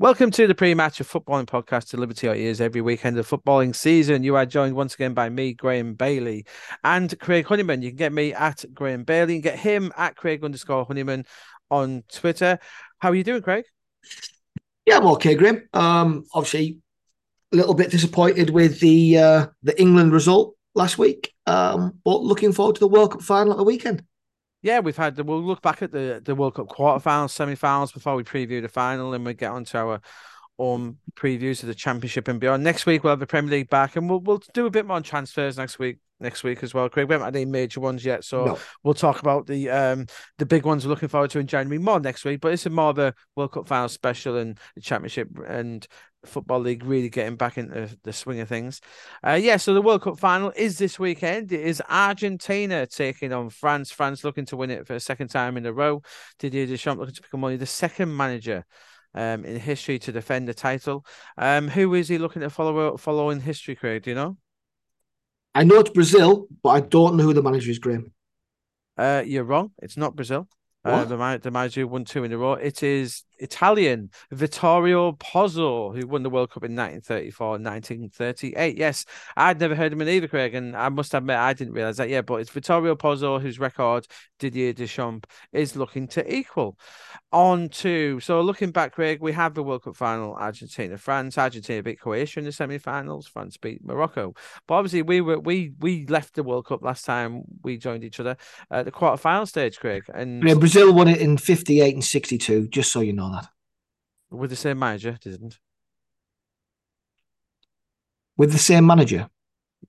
Welcome to the pre-match of footballing podcast delivered to your ears every weekend of footballing season. You are joined once again by me, Graeme Bailey, and Craig Honeyman. You can get me at Graeme Bailey and get him at Craig underscore Honeyman on Twitter. How are you doing, Craig? Yeah, I'm okay, Graeme. Um, obviously, a little bit disappointed with the uh, the England result last week, um, but looking forward to the World Cup final at the weekend. Yeah, we've had. We'll look back at the the World Cup quarterfinals, semi-finals before we preview the final, and we get onto our um previews of the Championship and beyond. Next week we'll have the Premier League back, and we'll we'll do a bit more on transfers next week. Next week as well, Craig. We haven't had any major ones yet, so no. we'll talk about the um the big ones we're looking forward to in January more next week. But it's a more of a World Cup final special and the Championship and Football League really getting back into the swing of things. Uh, yeah, so the World Cup final is this weekend. It is Argentina taking on France. France looking to win it for a second time in a row. Didier Deschamps looking to become only the second manager um, in history to defend the title. Um, who is he looking to follow follow in history, Craig? Do you know? I know it's Brazil, but I don't know who the manager is, Graeme. Uh, you're wrong. It's not Brazil. Uh, the, the manager won two in a row. It is Italian Vittorio Pozzo, who won the World Cup in 1934 1938. Yes, I'd never heard of him either, Craig, and I must admit I didn't realize that yet. But it's Vittorio Pozzo whose record Didier Deschamps is looking to equal. On to so looking back, Craig, we have the World Cup final: Argentina, France. Argentina beat Croatia in the semi-finals. France beat Morocco. But obviously, we were we we left the World Cup last time we joined each other at the quarter-final stage, Craig, and yeah, Brazil won it in 58 and 62. Just so you know that. With the same manager, didn't? With the same manager?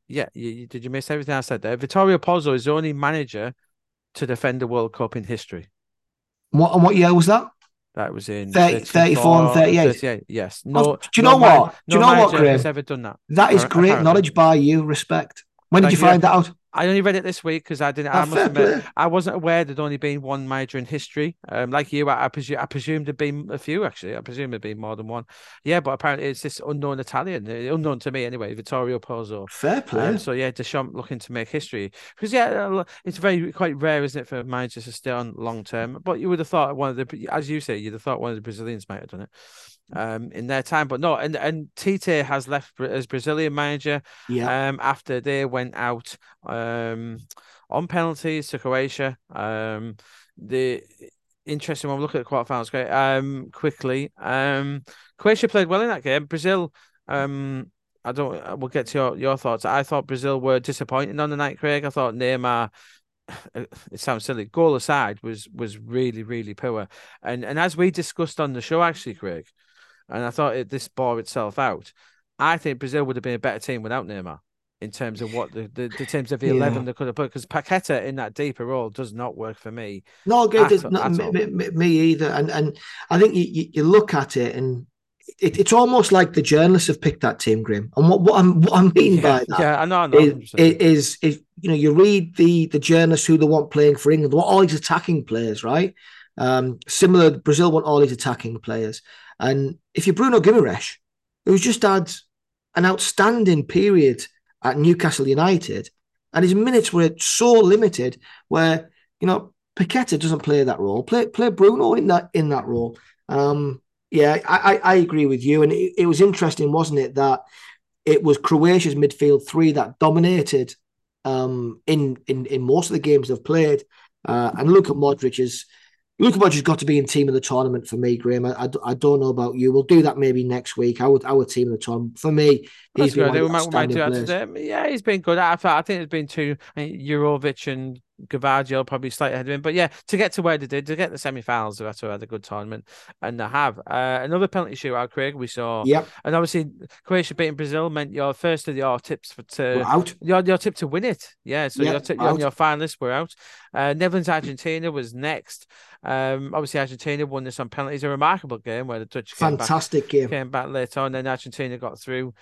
Yeah, you, you, did you miss everything I said there? Vittorio Pozzo is the only manager to defend the World Cup in history. What and what year was that? That was in 30, 34 and 38. 38. Yes. No, do you know no what? Man, do you know what, Graeme? Has ever done that. That is great Apparently. knowledge by you. Respect. When did you find that out? I only read it this week because I didn't. I, must admit, I wasn't aware there'd only been one major in history. Um, like you, I, I presume I presumed there'd been a few. Actually, I presume there'd been more than one. Yeah, but apparently it's this unknown Italian, uh, unknown to me anyway, Vittorio Pozzo. Fair play. Um, so yeah, Deschamps looking to make history because yeah, it's very quite rare, isn't it, for managers to stay on long term? But you would have thought one of the, as you say, you'd have thought one of the Brazilians might have done it um, in their time. But no, and and Tite has left as Brazilian manager. Yeah. Um, after they went out um on penalties to Croatia. Um, the interesting one. Look at the quarterfinals. Great. Um, quickly. Um, Croatia played well in that game. Brazil. Um, I don't. We'll get to your, your thoughts. I thought Brazil were disappointing on the night, Craig. I thought Neymar it sounds silly. Goal aside was was really really poor, and and as we discussed on the show, actually, Craig, and I thought it, this bore itself out. I think Brazil would have been a better team without Neymar in terms of what the, the, the terms of the yeah. 11 they could have put because Paqueta in that deeper role does not work for me. No, good. Not me, me, me, either. And and I think you, you look at it and it, it's almost like the journalists have picked that team, Grim. And what, what, I'm, what I mean yeah, by that yeah, I know, I know is, is, is, you know, you read the the journalists who they want playing for England, they want all these attacking players, right? Um, similar, Brazil want all these attacking players. And if you're Bruno Guimaraes, who's just had an outstanding period at Newcastle United, and his minutes were so limited, where you know Paqueta doesn't play that role. Play play Bruno in that in that role. Um, yeah, I, I, I agree with you, and it, it was interesting, wasn't it, that it was Croatia's midfield three that dominated um, in in in most of the games they've played, uh, and look at Modric's Luka Modric's got to be in team of the tournament for me, Graeme. I, I, I, don't know about you. We'll do that maybe next week. Our, our team of the tournament. For me, he's been we might, we might do that today. Yeah, he's been good. I, I think there's been two, Jurovic and Gvardiol probably slightly ahead of him. But yeah, to get to where they did, to get the semi-finals, they've had had a good tournament, and they have. Uh, another penalty shootout, Craig. We saw. Yep. And obviously, Croatia beating Brazil meant your first of your tips for to we're out. Your your tip to win it. Yeah. So yep, your tip on your finalists were out. Uh, Netherlands Argentina was next. Um, obviously Argentina won this on penalties. A remarkable game where the Dutch fantastic came back, game came back later on. Then Argentina got through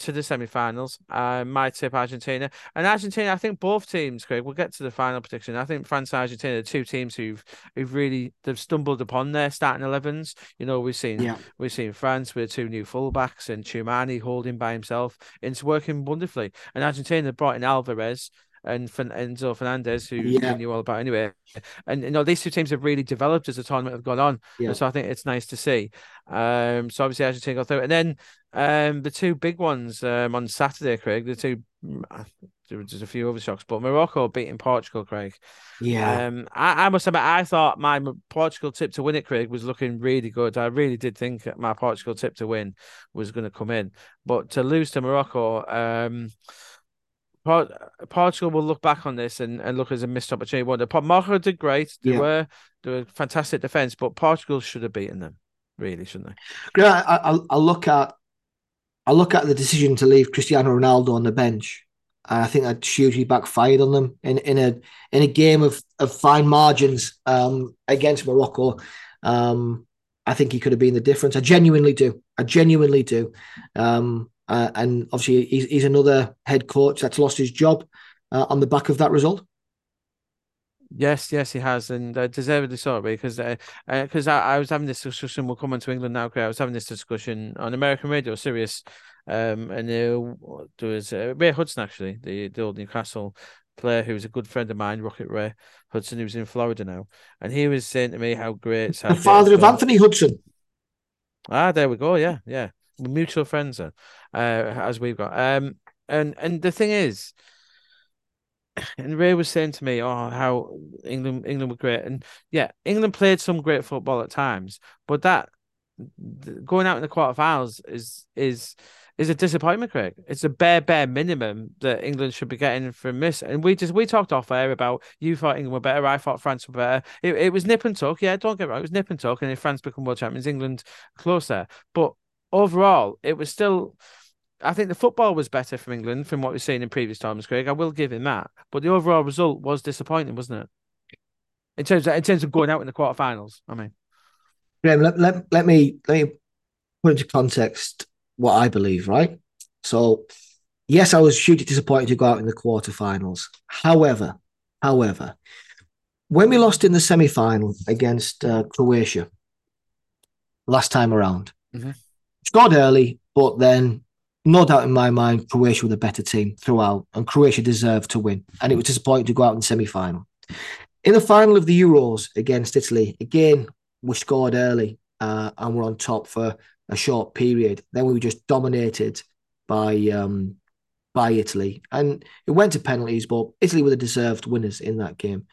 to the semi-finals. Uh, my tip Argentina and Argentina. I think both teams, Craig. We'll get to the final prediction. I think France and Argentina are two teams who've who've really they've stumbled upon their starting 11s. You know, we've seen yeah. we've seen France with two new fullbacks and Tchouameni holding by himself. It's working wonderfully. And Argentina brought in Alvarez and Enzo Fernandez, who Yeah. we knew all about anyway. And you know, these two teams have really developed as the tournament have gone on. Yeah. So I think it's nice to see. Um, so obviously Argentina got through, and then um, the two big ones um on Saturday, Craig. The two. There was a few other shocks, but Morocco beating Portugal, Craig. Yeah. Um, I, I must admit, I thought my Portugal tip to win it, Craig, was looking really good. I really did think my Portugal tip to win was going to come in, but to lose to Morocco, um, Portugal will look back on this and, and look as a missed opportunity. Wonder, Morocco did great. They Yeah. were they were fantastic defense, but Portugal should have beaten them, really, shouldn't they? Great. I, I, I look at I look at the decision to leave Cristiano Ronaldo on the bench. And I think that hugely backfired on them in, in a in a game of, of fine margins um, against Morocco. Um, I think he could have been the difference. I genuinely do. I genuinely do. Um, uh, and obviously, he's, he's another head coach that's lost his job uh, on the back of that result. Yes, yes, he has, and uh, deservedly so, because because uh, uh, I, I was having this discussion. We'll come on to England now. I was having this discussion on American radio, Sirius, um, and uh, there was uh, Ray Hudson actually, the the old Newcastle player who was a good friend of mine, Rocket Ray Hudson, who's in Florida now, and he was saying to me how great The father of. Anthony Hudson. Ah, there we go. Yeah, yeah, mutual friends, uh, uh, as we've got. Um, and and the thing is, and Ray was saying to me, "Oh, how England England were great," and yeah, England played some great football at times, but that going out in the quarterfinals is is is a disappointment, Craig. It's a bare bare minimum that England should be getting from this. And we just we talked off air about you thought England were better, I thought France were better. It, it was nip and tuck, yeah. Don't get wrong, it was nip and tuck, and if France become world champions, England closer. But overall, it was still. I think the football was better from England from what we've seen in previous times, Craig. I will give him that. But the overall result was disappointing, wasn't it? In terms of, in terms of going out in the quarterfinals, I mean. Graeme, let, let, let me let me put into context what I believe, right? So, yes, I was hugely disappointed to go out in the quarterfinals. However, however, when we lost in the semi final against uh, Croatia last time around, Mhm. Scored early, but then no doubt in my mind, Croatia were the better team throughout, and Croatia deserved to win. And it was disappointing to go out in semi final. In the final of the Euros against Italy, again, we scored early uh, and were on top for a short period. Then we were just dominated by um, by Italy, and it went to penalties. But Italy were the deserved winners in that game.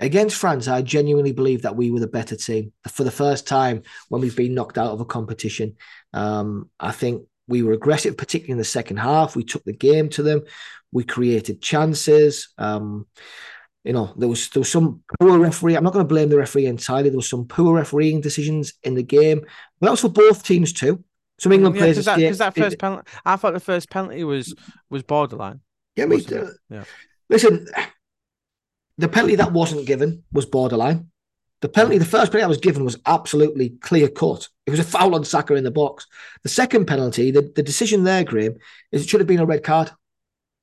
Against France, I genuinely believe that we were the better team for the first time when we've been knocked out of a competition. Um, I think we were aggressive, particularly in the second half. We took the game to them. We created chances. Um, you know, there was there was some poor referee. I'm not going to blame the referee entirely. There was some poor refereeing decisions in the game. But that was for both teams too. Some England yeah, players because that, that first penalty, I thought the first penalty was was borderline. Yeah, me too. Yeah. Listen, the penalty that wasn't given was borderline. The penalty, the first penalty that was given was absolutely clear cut. It was a foul on Saka in the box. The second penalty, the, the decision there, Graeme, is it should have been a red card.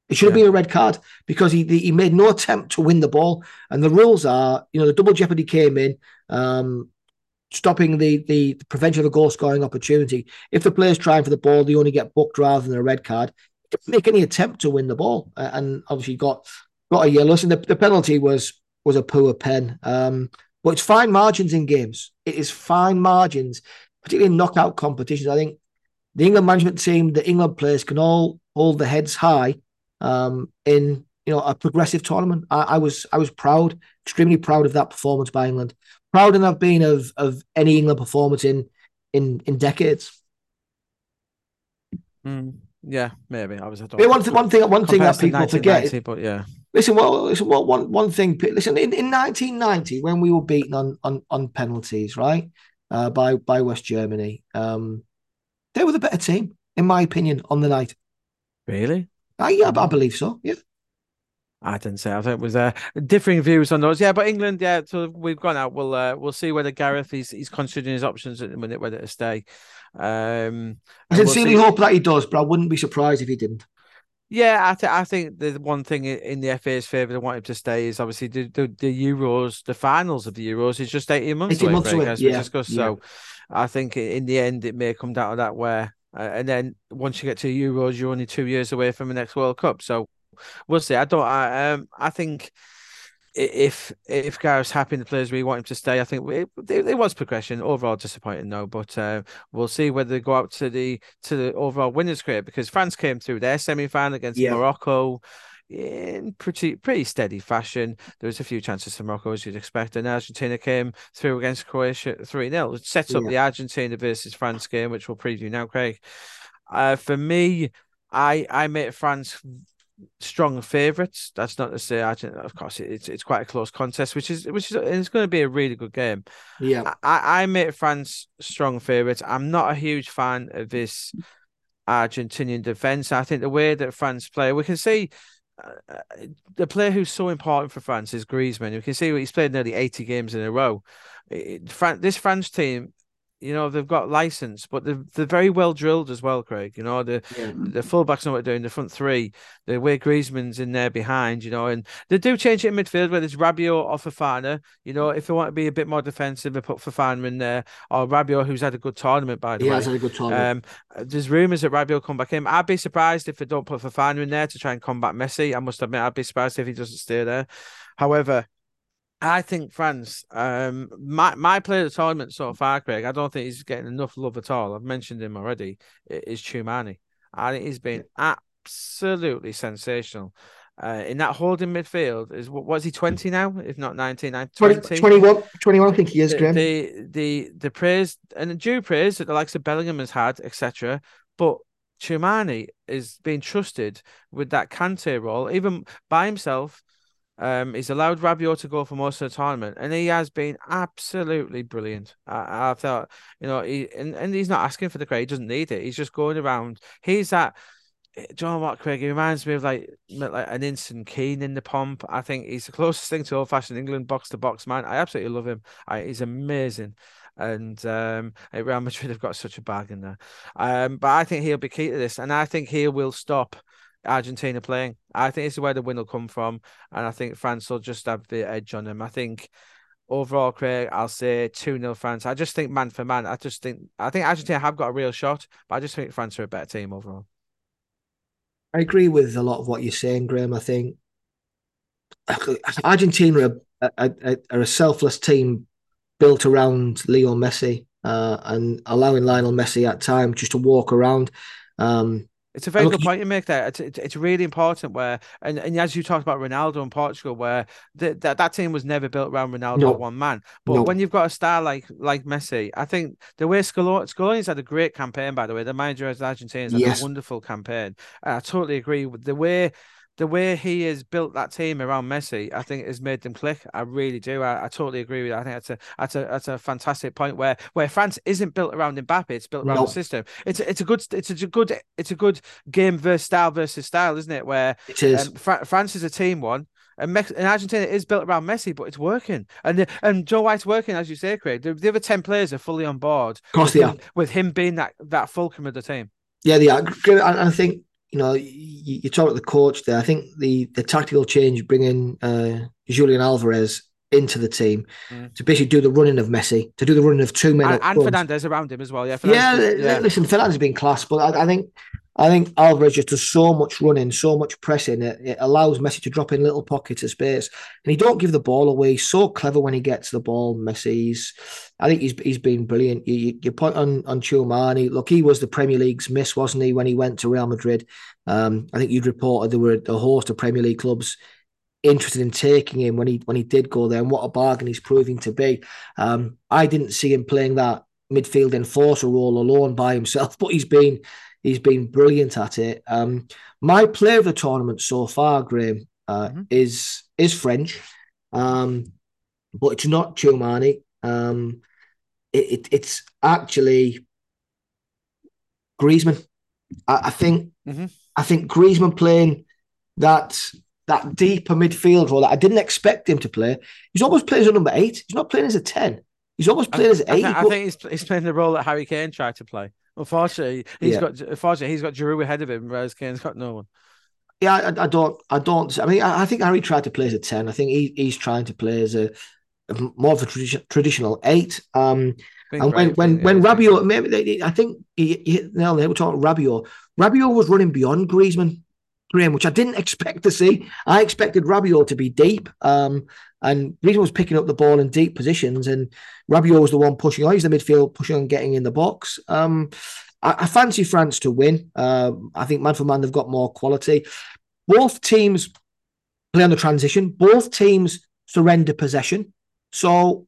It should have been a red card because he he made no attempt to win the ball. And the rules are, you know, the double jeopardy came in, um, stopping the, the the prevention of a goal scoring opportunity. If the player's trying for the ball, they only get booked rather than a red card. He didn't make any attempt to win the ball, uh, and obviously got got a yellow. So the, the penalty was was a poor pen. Um, but it's fine margins in games. It is fine margins, particularly in knockout competitions. I think the England management team, the England players can all hold their heads high um, in you know a progressive tournament. I, I was I was proud, extremely proud of that performance by England. Proud than I've been of of any England performance in in in decades. Mm, yeah, maybe. I was. I one, th- one thing, one thing that people forget. 1990, but yeah, Listen, well, listen. Well, one one thing. Listen, in, in 1990, when we were beaten on on on penalties, right, uh, by by West Germany, um, they were the better team, in my opinion, on the night. really. I, yeah, I believe so. Yeah. I didn't say. I think it was uh, differing views on those. Yeah, but England, yeah. So we've gone out. We'll uh, we'll see whether Gareth he's he's considering his options at the minute whether to stay. Um, I and we'll sincerely hope that he does, but I wouldn't be surprised if he didn't. Yeah, I, th- I think the one thing in the FA's favour they want him to stay is obviously the, the, the Euros, the finals of the Euros is just 18 months 18 away, months away, as we yeah, discussed. yeah. So I think in the end it may come down to that where, uh, and then once you get to Euros, you're only two years away from the next World Cup. So we'll see. I don't. I um. I think if if Gareth's happy in the players we want him to stay, I think it, it, was progression. Overall, disappointing though, but uh, we'll see whether they go out to the to the overall winners' grade because France came through their semi final against yeah. Morocco in pretty pretty steady fashion. There was a few chances for Morocco as you'd expect, and Argentina came through against Croatia three 0 It sets up yeah. the Argentina versus France game, which we'll preview now, Craig. Uh, for me, I I made France strong favourites. That's not to say, of course, it's it's quite a close contest, which is which is it's going to be a really good game. Yeah, I I made France strong favourites. I'm not a huge fan of this Argentinian defence. I think the way that France play, we can see. Uh, the player who's so important for France is Griezmann. You can see he's played nearly 80 games in a row. It, this France team you know they've got license, but they're, they're very well drilled as well, Craig. You know the yeah. the fullbacks know what they're doing. The front three, the way Griezmann's in there behind, you know, and they do change it in midfield whether it's Rabiot or Fofana. You know, if they want to be a bit more defensive, they put Fofana in there or Rabiot, who's had a good tournament by the he way. He has had a good tournament. Um, there's rumours that Rabiot come back in. I'd be surprised if they don't put Fofana in there to try and combat Messi. I must admit, I'd be surprised if he doesn't stay there. However, I think France, um, my my player of the tournament so far, Craig, I don't think he's getting enough love at all. I've mentioned him already. Is Tchouameni. and he's been absolutely sensational. Uh, in that holding midfield is what was he 20 now if not 19 20, 20 21 21 I think he is Graeme. the the the praise and the due praise that the likes of Bellingham has had etc but Tchouameni is being trusted with that Kante role even by himself um, he's allowed Rabiot to go for most of the tournament, and he has been absolutely brilliant. I, I thought, you know, he and, and he's not asking for the credit; he doesn't need it. He's just going around. He's that. John Watt Craig, he reminds me of like like an instant Keane in the pomp. I think he's the closest thing to old fashioned England box to box man. I absolutely love him. I, he's amazing. And um, Real Madrid have got such a bargain there. Um, but I think he'll be key to this, and I think he will stop Argentina playing. I think this is where the win will come from, and I think France will just have the edge on them. I think overall, Craig, I'll say 2 0 France. I just think man for man, I just think I think Argentina have got a real shot, but I just think France are a better team overall. I agree with a lot of what you're saying, Graeme. I think Argentina are, are, are a selfless team built around Leo Messi uh, and allowing Lionel Messi at time just to walk around. Um, it's a very good point you make there. It's, it's, it's really important where, and, and as you talked about Ronaldo in Portugal, where the, that that team was never built around Ronaldo no. one man. But no. when you've got a star like like Messi, I think the way Scaloni, Scaloni's had a great campaign, by the way. The manager of the Argentinians had yes. a wonderful campaign. And I totally agree with the way the way he has built that team around Messi, I think has made them click. I really do. I, I totally agree with that. I think that's a that's a that's a fantastic point where where France isn't built around Mbappe, it's built around no. the system. It's a, it's a good it's a good it's a good game versus style versus style, isn't it? Where it is. Um, Fra- France is a team one. And, Mex- and Argentina is built around Messi, but it's working. And the, and Joe White's working, as you say, Craig. The, the other ten players are fully on board. Of course, with, him, with him being that that fulcrum of the team. Yeah, they are. And I think you know, you, you talk about the coach there. I think the the tactical change, bringing uh, Julian Alvarez into the team mm. to basically do the running of Messi, to do the running of two men, and, and Fernandez around him as well. Yeah, yeah, yeah. Listen, Fernandez has been class, but I, I, think I think Alvarez just does so much running, so much pressing. It, it, allows Messi to drop in little pockets of space, and he don't give the ball away. He's so clever when he gets the ball. Messi's, I think he's he's been brilliant. You, you, you point on on Tchouameni. Look, he was the Premier League's miss, wasn't he, when he went to Real Madrid? Um, I think you'd reported there were a host of Premier League clubs interested in taking him when he when he did go there, and what a bargain he's proving to be. Um, I didn't see him playing that midfield enforcer role alone by himself, but he's been He's been brilliant at it. Um, my player of the tournament so far, Graeme, uh, mm-hmm. is is French, um, but it's not Tchouameni. Um, it, it, it's actually Griezmann. I, I think mm-hmm. I think Griezmann playing that that deeper midfield role that I didn't expect him to play. He's almost playing as a number eight. He's not playing as a ten. He's almost playing I, as eight. I think, I think he's, he's playing the role that Harry Kane tried to play. Unfortunately, he's yeah. got unfortunately he's got Giroud ahead of him, whereas Kane's got no one. Yeah, I, I don't, I don't. I mean, I, I, think Harry tried to play as a ten. I think he, he's trying to play as a, a more of a tradi- traditional eight. Um, and when when when Rabiot, maybe they, I think he, he, no, they were talking Rabiot. Rabiot was running beyond Griezmann Graeme, which I didn't expect to see. I expected Rabiot to be deep. Um, and Reason was picking up the ball in deep positions, and Rabiot was the one pushing on. He's the midfield pushing on, getting in the box. Um, I, I, fancy France to win. Um, I think man for man, they've got more quality. Both teams play on the transition. Both teams surrender possession. So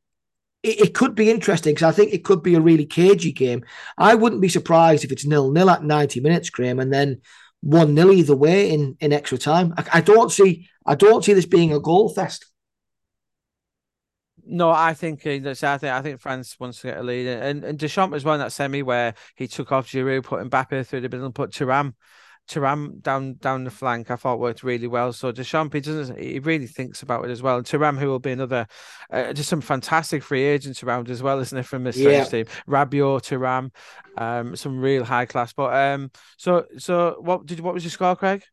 it, it could be interesting because I think it could be a really cagey game. I wouldn't be surprised if it's nil nil at 90 minutes, Graeme, and then one nil either way in, in extra time. I, I don't see I don't see this being a goal fest. No, I think uh, I think I think France wants to get a lead, and and Deschamps was one that semi where he took off Giroud, put Mbappe through the middle, and put Thuram Thuram down down the flank, I thought worked really well. So Deschamps, he doesn't, he really thinks about it as well. And Thuram, who will be another, uh, just some fantastic free agents around as well, isn't it, from this yeah. team? Rabiot, Thuram, um, some real high class. But um, so so what did what was your score, Craig?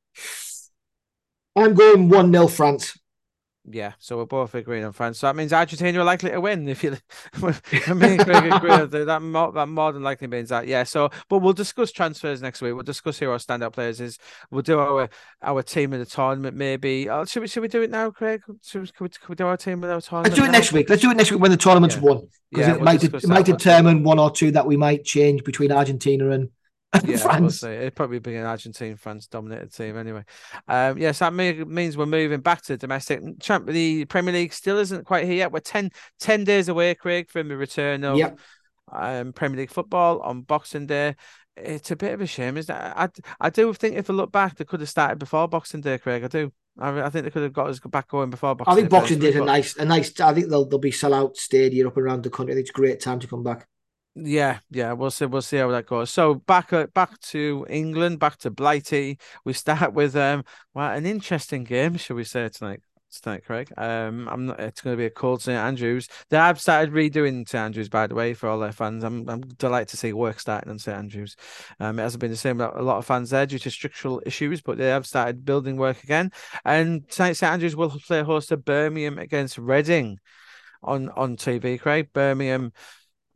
I'm going one 0 France. Yeah, so we're both agreeing on France. So that means Argentina are likely to win. If you, me and Craig agree that more, that more than likely means that. Yeah. So, but we'll discuss transfers next week. We'll discuss who our standout players is. We'll do our our team of the tournament. Maybe. Oh, should we should we do it now, Craig? Should we, we, we do our team of our tournament? Let's do it now? next week. Let's do it next week when the tournament's yeah. won. Because yeah, it we'll might it might determine one or two that we might change between Argentina and yeah, France. We'll It'd probably be an Argentine France dominated team anyway. Um, yes, that may, means we're moving back to domestic. Champ, the Premier League still isn't quite here yet. We're 10, 10 days away, Craig, from the return of yep. um, Premier League football on Boxing Day. It's a bit of a shame, isn't it? I, I do think if I look back, they could have started before Boxing Day, Craig. I do. I, I think they could have got us back going before Boxing I think Boxing Day is a nice, a nice. I think they'll, they'll be sell out stadium up and around the country. I think it's a great time to come back. Yeah, yeah, we'll see. We'll see how that goes. So back uh, back to England, back to Blighty. We start with um, well, an interesting game, shall we say tonight? Tonight, Craig. Um, I'm not. It's going to be a cold St Andrews. They have started redoing St Andrews, by the way, for all their fans. I'm I'm delighted to see work starting on St Andrews. Um, it hasn't been the same. A lot of fans there due to structural issues, but they have started building work again. And tonight, St Andrews will play host to Birmingham against Reading on on TV. Craig, Birmingham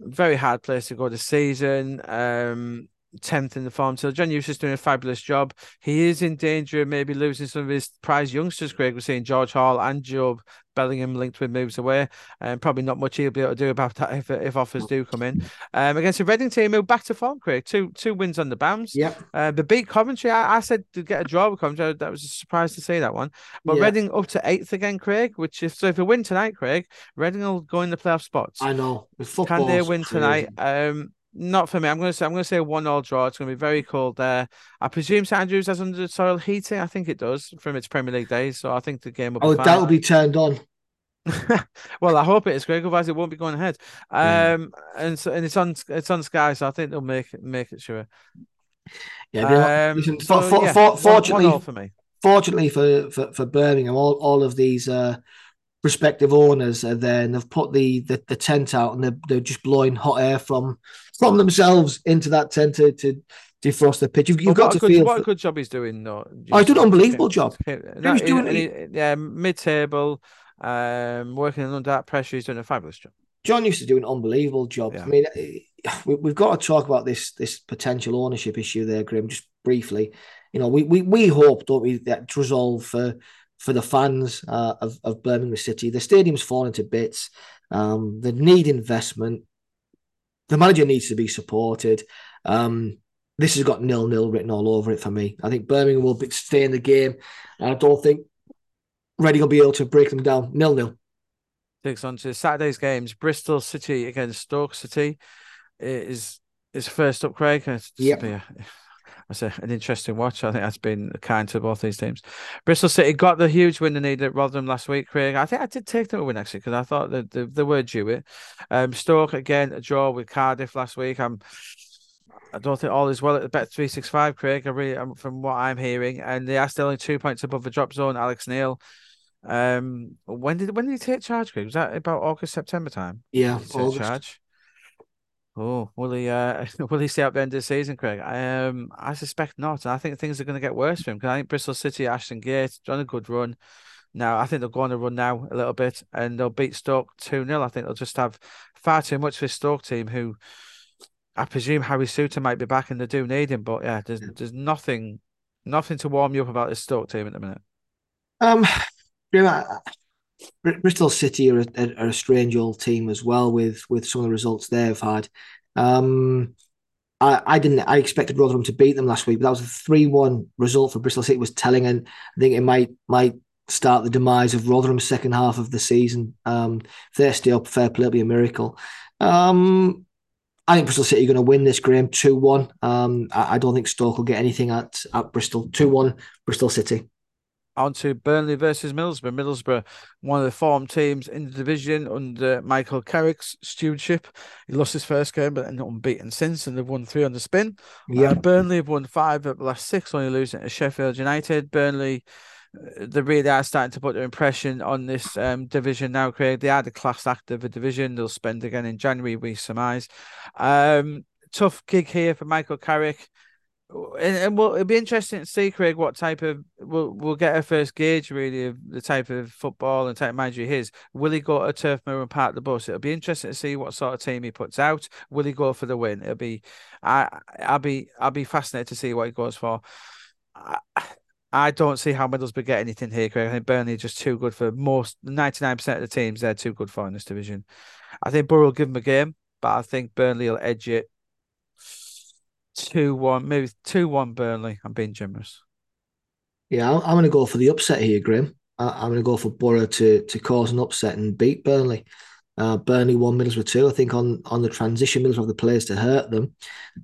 very hard place to go this season. Um, 10th in the form. So John Eustace is doing a fabulous job. He is in danger of maybe losing some of his prize youngsters, Craig. We're seeing George Hall and Job Bellingham linked with moves away, and probably not much he'll be able to do about that if, if offers do come in. Um, against a Reading team who back to form, Craig. Two two wins on the bounce. Yeah. Uh, the beat Coventry. I, I, said to get a draw with Coventry. That was a surprise to see that one. But yeah. Reading up to eighth again, Craig. Which if so, if they win tonight, Craig, Reading will go in the playoff spots. I know. Can they win crazy. tonight? Um, not for me. I'm going to say I'm going to say one all draw. It's going to be very cold there. I presume St Andrews has under soil heating. I think it does from its Premier League days. So I think the game will. Oh, that will be turned on. well, I hope it is, Greg. Otherwise, it won't be going ahead. Um, yeah. and so and it's on it's on Sky, so I think they'll make it make it sure. Yeah, um, listen, so, for, for, yeah, fortunately one, one for me. Fortunately for, for for Birmingham, all, all of these uh, respective owners are there and they've put the, the, the tent out and they're, they're just blowing hot air from from themselves into that tent to, to defrost the pitch. You've, you've got to good, feel what a good job he's doing. though. oh, he's done an unbelievable job. He was doing he, yeah mid table, um, working under that pressure. He's doing a fabulous job. John used to do an unbelievable job. Yeah. I mean, eh, we, have got to talk about this this potential ownership issue there, Grim, just briefly. You know, we we, we hope, don't we, that to resolve for for the fans uh, of, of Birmingham City. The stadium's falling to bits. Um, they need investment. The manager needs to be supported. Um, this has got nil nil written all over it for me. I think Birmingham will stay in the game. I don't think Reading will be able to break them down. Nil nil. Takes on to Saturday's games. Bristol City against Stoke City is is first up, Craig. Yeah that's a, an interesting watch. I think that's been kind to both these teams. Bristol City got the huge win they needed at Rotherham last week, Craig. I think I did take them a win actually because I thought that they, they were due it. Um, Stoke again a draw with Cardiff last week. I'm. I don't think all is well at the bet three six five, Craig. I really, from what I'm hearing, and they are still only two points above the drop zone. Alex Neil. Um, when did when did he take charge, Craig? Was that about August September time? Yeah, August. charge. Oh, will he? Uh, will he stay up the end of the season, Craig? I, Um, I suspect not. And I think things are going to get worse for him because I think Bristol City, Ashton Gate, done a good run. Now I think they'll go on a run now a little bit, and they'll beat Stoke two 0 I think they'll just have far too much for this Stoke team, who I presume Harry Souttar might be back, and they do need him. But yeah, there's there's nothing Nothing to warm you up about this Stoke team at the minute. Um, yeah, Bristol City are a, are a, strange old team as well with with some of the results they've had. Um, I, I didn't. I expected Rotherham to beat them last week, but that was a three-one result for Bristol City. Was telling, and I think it might might start the demise of Rotherham's second half of the season. Um, if they stay up, fair play, it'll be a miracle. Um, I think Bristol City are going to win this, Graeme, 2 1. Um, I, I, don't think Stoke will get anything at, at Bristol. 2 1, Bristol City. On to Burnley versus Middlesbrough. Middlesbrough, one of the form teams in the division under Michael Carrick's stewardship. He lost his first game, but ended unbeaten since, and they've won three on the spin. Yeah. Uh, Burnley have won five of the last six, only losing to Sheffield United. Burnley they really are starting to put their impression on this um, division now, Craig. They are the class act of a division. They'll spend again in January, we surmise. Um, tough gig here for Michael Carrick. And, and well, it'll be interesting to see, Craig, what type of we'll we'll get a first gauge really of the type of football and type of manager he is. Will he go to Turf Moor and park the bus? It'll be interesting to see what sort of team he puts out. Will he go for the win? It'll be I I'll be I'll be fascinated to see what he goes for. I, I don't see how Middlesbrough get anything here, Craig. I think Burnley are just too good for most 99% of the teams they're too good for in this division. I think Borough will give them a game, but I think Burnley will edge it 2 1, maybe 2 1 Burnley. I'm being generous. Yeah, I'm going to go for the upset here, Grim. I'm going to go for Borough to to cause an upset and beat Burnley. Uh, Burnley one, Middlesbrough two. I think on on the transition, Middlesbrough have the players to hurt them.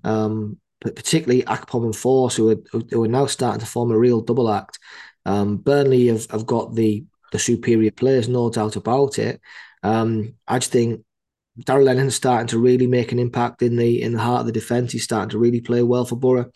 Um, but particularly Akpom and Forss, who are, who are now starting to form a real double act. Um, Burnley have, have got the the superior players, no doubt about it. Um, I just think Darragh Lenihan's starting to really make an impact in the in the heart of the defence. He's starting to really play well for Borough,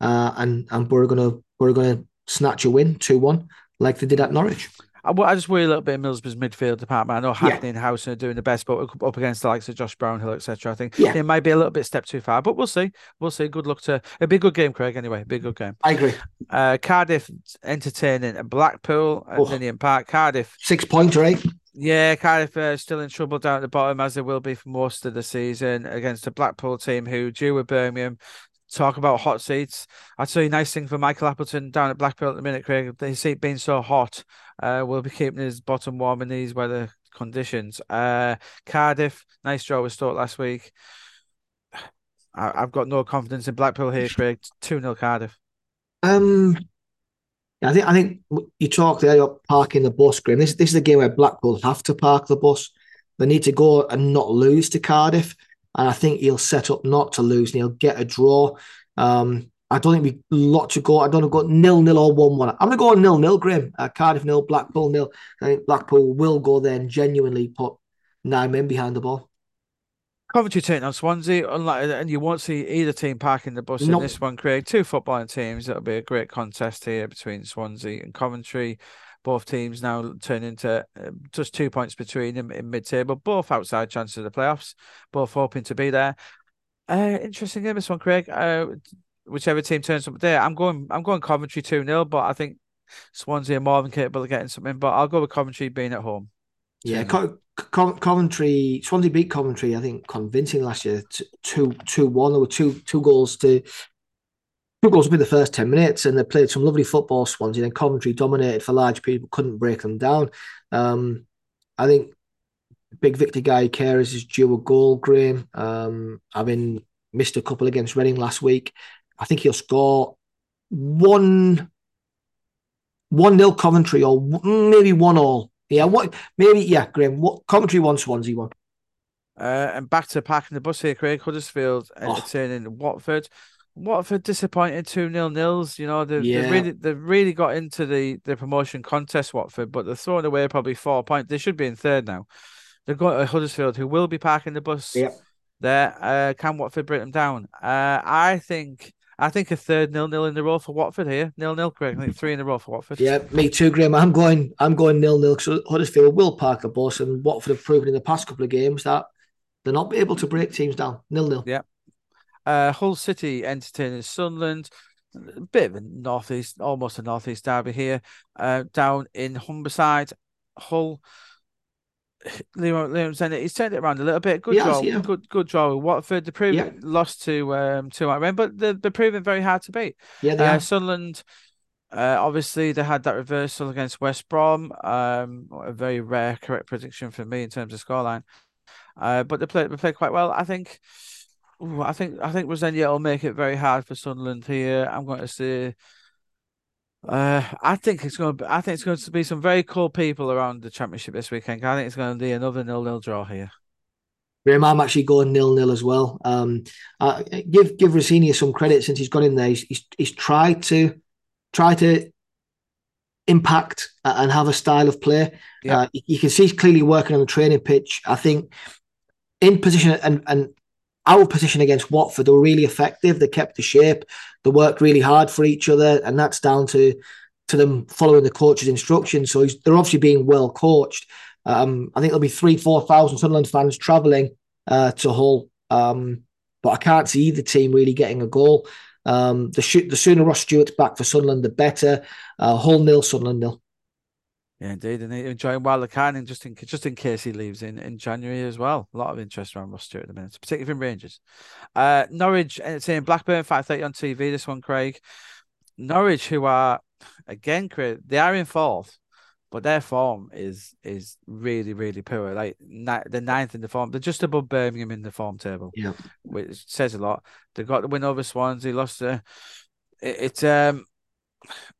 uh, and and Borough gonna Borough gonna snatch a win two one like they did at Norwich. I, I just worry a little bit in Middlesbrough's midfield department. I know Hackney yeah. and Howson are doing the best, but up against the likes of Josh Brownhill, etc. I think yeah. it might be a little bit step too far, but we'll see. We'll see. Good luck to it'd be a big good game, Craig. Anyway, big good game. I agree. Uh, Cardiff entertaining Blackpool at oh. Ninian Park. Cardiff six pointer, right? Yeah, Cardiff are still in trouble down at the bottom, as they will be for most of the season against a Blackpool team who, due with Birmingham, talk about hot seats. I'd say a nice thing for Michael Appleton down at Blackpool at the minute, Craig. His seat being so hot, uh, will be keeping his bottom warm in these weather conditions. Uh, Cardiff, nice draw with Stoke last week. I, have got no confidence in Blackpool here, Craig. Two 0 Cardiff. Um, I think I think you talked there about parking the bus, Graeme. This this is a game where Blackpool have to park the bus. They need to go and not lose to Cardiff. And I think he'll set up not to lose and he'll get a draw. Um, I don't think we lot to go. I don't know, go nil nil or one one. I'm gonna go on nil nil, Grim. Uh, Cardiff nil, Blackpool nil. I think Blackpool will go there and genuinely put nine men behind the ball. Coventry taking on Swansea, unlike, and you won't see either team parking the bus nope. in this one, Craig. Two footballing teams. It'll be a great contest here between Swansea and Coventry. Both teams now turn into uh, just two points between them in mid-table. Both outside chances of the playoffs. Both hoping to be there. Uh, interesting game this one, Craig. Uh, whichever team turns up there, I'm going. I'm going Coventry two 0 but I think Swansea are more than capable of getting something. But I'll go with Coventry being at home. Yeah, Co- Co- Coventry, Swansea beat Coventry. I think convincing last year, two two one. There were two two goals to Two goals within the first 10 minutes, and they played some lovely football, Swansea. And Coventry dominated for large people, couldn't break them down. Um, I think big Victor Gyokeres is due a goal, Graeme. Um, having missed a couple against Reading last week, I think he'll score one one nil Coventry or maybe one all. Yeah, what maybe yeah, Graeme. What Coventry one, Swansea one. Uh, and back to packing the bus here, Craig Huddersfield entertaining oh. Watford. Watford disappointed two nil nils. You know they've, yeah. they've really they've really got into the the promotion contest. Watford, but they're throwing away probably four points. They should be in third now. They've got a Huddersfield who will be parking the bus. Yep. There, uh, can Watford break them down? Uh, I think I think a third nil nil in the row for Watford here. Nil nil, Craig. I think three in a row for Watford. Yeah, me too, Graeme. I'm going. I'm going nil nil. So Huddersfield will park the bus, and Watford have proven in the past couple of games that they're not able to break teams down. Nil nil. Yeah. Uh, Hull City entertaining Sunderland. A bit of a northeast, almost a northeast derby here. Uh, down in Humberside, Hull. Liam, Liam saying he's turned it around a little bit. Good draw, yeah. good good draw. with Watford, the proven Yeah. lost to um to Iran, but they're, they're proving very hard to beat. Yeah, they Uh, are. Sunderland, uh, obviously they had that reversal against West Brom. Um, a very rare correct prediction for me in terms of scoreline. Uh, but they played they played quite well. I think. ooh, I think I think Rosenior will make it very hard for Sunderland here. I'm going to say. Uh, I think it's going to. Be, I think it's going to be some very cool people around the championship this weekend. I think it's going to be another nil-nil draw here. Graeme, I'm actually going nil nil as well. Um, uh, give give Rosenior some credit since he's got in there. He's, he's he's tried to try to impact and have a style of play. Yeah. Uh, you, you can see he's clearly working on the training pitch. I think in position and and our position against Watford, they were really effective. They kept the shape. They worked really hard for each other, and that's down to to them following the coach's instructions. So they're obviously being well coached. Um, I think there'll be three, four thousand Sunderland fans travelling uh, to Hull, um, but I can't see either team really getting a goal. Um, the, sh- the sooner Ross Stewart's back for Sunderland, the better. Uh, Hull nil, Sunderland nil. Yeah, indeed, and enjoying while can, and just in just in case he leaves in in January as well. A lot of interest around Ross Stewart at the minute, particularly from Rangers. Uh, Norwich entertaining Blackburn five thirty on TV. This one, Craig. Norwich, who are again, Craig, they are in fourth, but their form is is really really poor. Like ni- the ninth in the form, they're just above Birmingham in the form table, Yeah. which says a lot. They got the win over Swansea, lost the. It, it's um.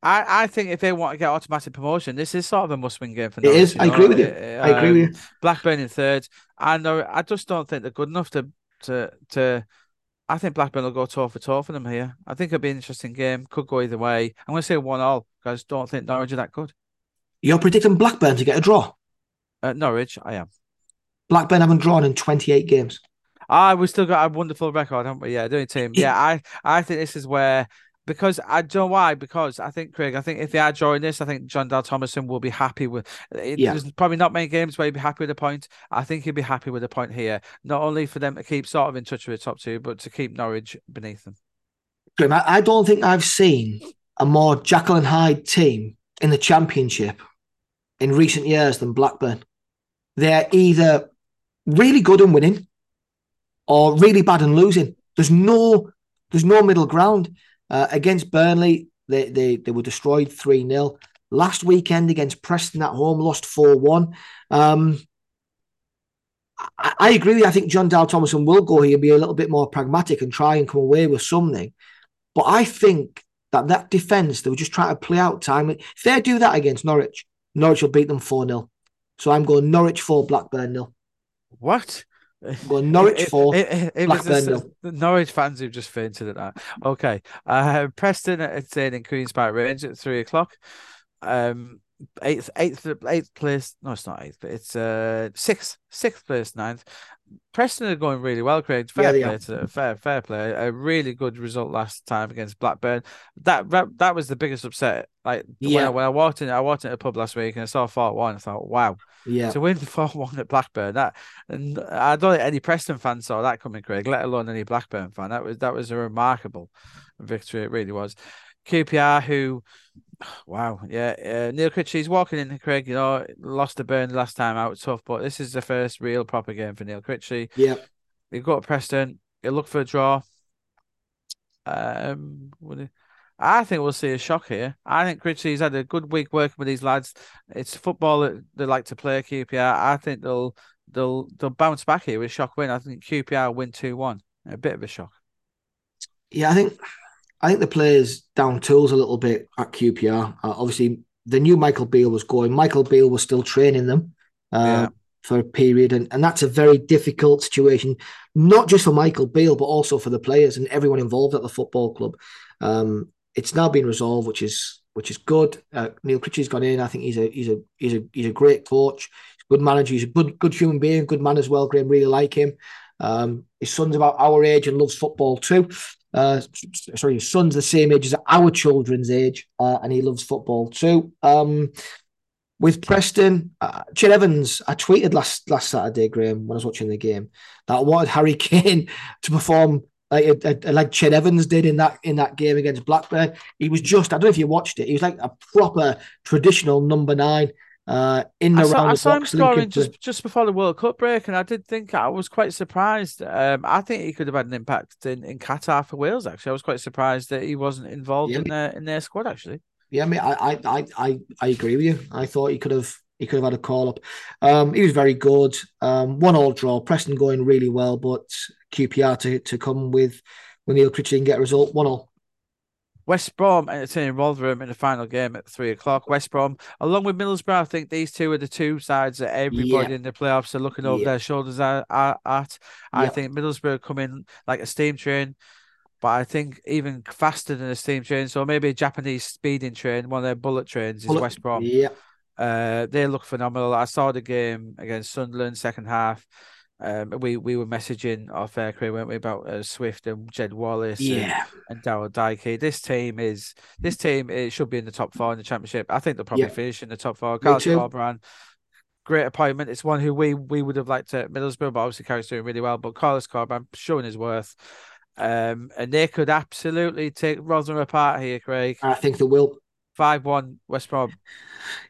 I, I think if they want to get automatic promotion, this is sort of a must-win game for It Norwich. is. I agree with you. Uh, I agree with um, you. Blackburn in third. I know. I just don't think they're good enough to to to. I think Blackburn will go toe for toe for them here. I think it'll be an interesting game. Could go either way. I'm going to say one all because I don't think Norwich are that good. You're predicting Blackburn to get a draw. Uh, Norwich, I am. Blackburn haven't drawn in 28 games. Ah, we still got a wonderful record, haven't we? Yeah, doing team. Yeah, I I think this is where because I don't know why. Because I think Craig, I think if they are drawing this, I think Jon Dahl Tomasson will be happy with. It, Yeah. There's probably not many games where he'd be happy with a point. I think he'd be happy with a point here, not only for them to keep sort of in touch with the top two, but to keep Norwich beneath them. Graeme, I, I don't think I've seen a more and Hyde team in the championship in recent years than Blackburn. They're either really good and winning or really bad and losing. There's no there's no middle ground. Uh, against Burnley, they, they they were destroyed 3 0. Last weekend against Preston at home, lost 4 1. Um, I, I agree with you. I think Jon Dahl Tomasson will go here, and be a little bit more pragmatic and try and come away with something. But I think that that defence, they were just trying to play out time. If they do that against Norwich, Norwich will beat them 4 0. So I'm going Norwich 4, Blackburn nil. What? I'm Norwich It- 4. it- it- it was. Norwich fans who've just fainted at that. Okay. Uh, Preston in Queen's Park Range at three o'clock. Um, eighth, eighth, eighth place. No, it's not eighth, but it's uh sixth, sixth place, ninth. Preston are going really well, Craig. Fair they play to them. Fair, fair play. A really good result last time against Blackburn. That that, was the biggest upset. Like when, I, Yeah. when I walked in, I walked in a pub last week and I saw four one. I thought, wow, Yeah. to win four one at Blackburn. That and I don't think any Preston fan saw that coming, Craig. Let alone any Blackburn fan. That was that was a remarkable victory. It really was. QPR, who, wow, yeah, uh, Neil Critchley's walking in, Craig. You know, lost to Burn last time out, tough, but this is the first real proper game for Neil Critchley. Yeah. You go to Preston, you look for a draw. Um, I think we'll see a shock here. I think Critchley's had a good week working with these lads. It's football that they like to play. QPR. I think they'll they'll they'll bounce back here with a shock win. I think QPR win two one. A bit of a shock. Yeah, I think I think the players down tools a little bit at QPR. Uh, obviously, the new Michael Beale was going. Michael Beale was still training them uh, Yeah. for a period, and, and that's a very difficult situation, not just for Michael Beale, but also for the players and everyone involved at the football club. Um, it's now been resolved, which is which is good. Uh, Neil Critchley's gone in. I think he's a he's a he's a he's a great coach. He's a good manager. He's a good good human being, good man as well. Graeme really like him. Um, his son's about our age and loves football too. Uh, sorry, his son's the same age as our children's age, uh, and he loves football too. Um, with Preston, uh, Ched Evans, I tweeted last last Saturday, Graeme, when I was watching the game, that I wanted Harry Kane to perform like uh, uh, like Ched Evans did in that in that game against Blackburn. He was just, I don't know if you watched it, he was like a proper traditional number nine. Uh, in the I saw, round I saw him scoring just just before the World Cup break, and I did think I was quite surprised. Um, I think he could have had an impact in, in Qatar for Wales. Actually, I was quite surprised that he wasn't involved Yeah, in their in their squad. Actually, Yeah, I mean, I, I, I, I, agree with you. I thought he could have, he could have had a call up. Um, he was very good. Um, one all draw. Preston going really well, but QPR to to come with when Neil Critchley didn't get a result. One all. West Brom entertaining Rotherham in the final game at three o'clock. West Brom, along with Middlesbrough, I think these two are the two sides that everybody Yeah. in the playoffs are looking over Yeah. their shoulders at. at, at. I think Middlesbrough come in like a steam train, but I think even faster than a steam train. So maybe a Japanese speeding train, one of their bullet trains, is West Brom. Yeah, Uh, they look phenomenal. I saw the game against Sunderland second half. Um, we we were messaging our fair Craig, weren't we, about uh, Swift and Jed Wallace and, yeah, and Daryl Dike. This team is this team. It should be in the top four in the championship. I think they'll probably Yeah. finish in the top four. Carlos. Corberan, great appointment. It's one who we we would have liked at Middlesbrough, but obviously Carrick's doing really well. But Carlos Corberan showing his worth. Um, and they could absolutely take Rotherham apart here, Craig. I think they will. Five one West Brom.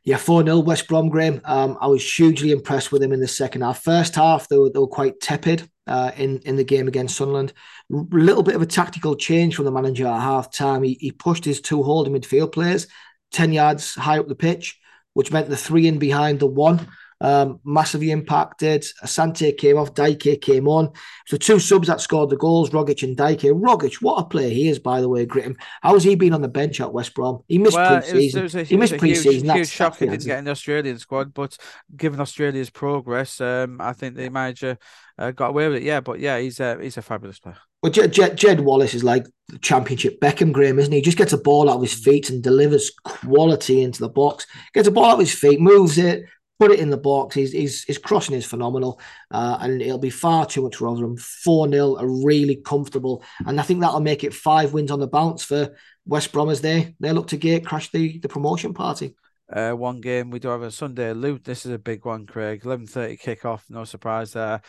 Yeah, 4 0 West Brom, Graeme. Um, I was hugely impressed with him in the second half. First half, they were, they were quite tepid uh, in, in the game against Sunderland. A little bit of a tactical change from the manager at half time. He, he pushed his two holding midfield players 10 yards high up the pitch, which meant the three in behind the one. Um, massively impacted. Asante came off, Dike came on. So two subs that scored the goals, Rogic and Dike. Rogic, what a player he is, by the way, Gritton. How has he been on the bench at West Brom? He missed Well, pre-season. it was a, he missed pre-season. huge, That's, huge shock he didn't get in the Australian squad, but given Australia's progress, um, I think the manager uh, got away with it. Yeah, but yeah, he's a he's a fabulous player. Well, Jed, Jed, Jed Wallace is like the championship Beckham Graeme, isn't he? He just gets a ball out of his feet and delivers quality into the box. Gets a ball out of his feet, moves it, put it in the box. His his, his crossing is phenomenal, uh, and it'll be far too much for Rotherham. Four 0 are really comfortable, and I think that'll make it five wins on the bounce for West Brom as they they look to gate crash the the promotion party. Uh, one game we do have a Sunday loot. This is a big one, Craig. Eleven thirty kickoff. No surprise there.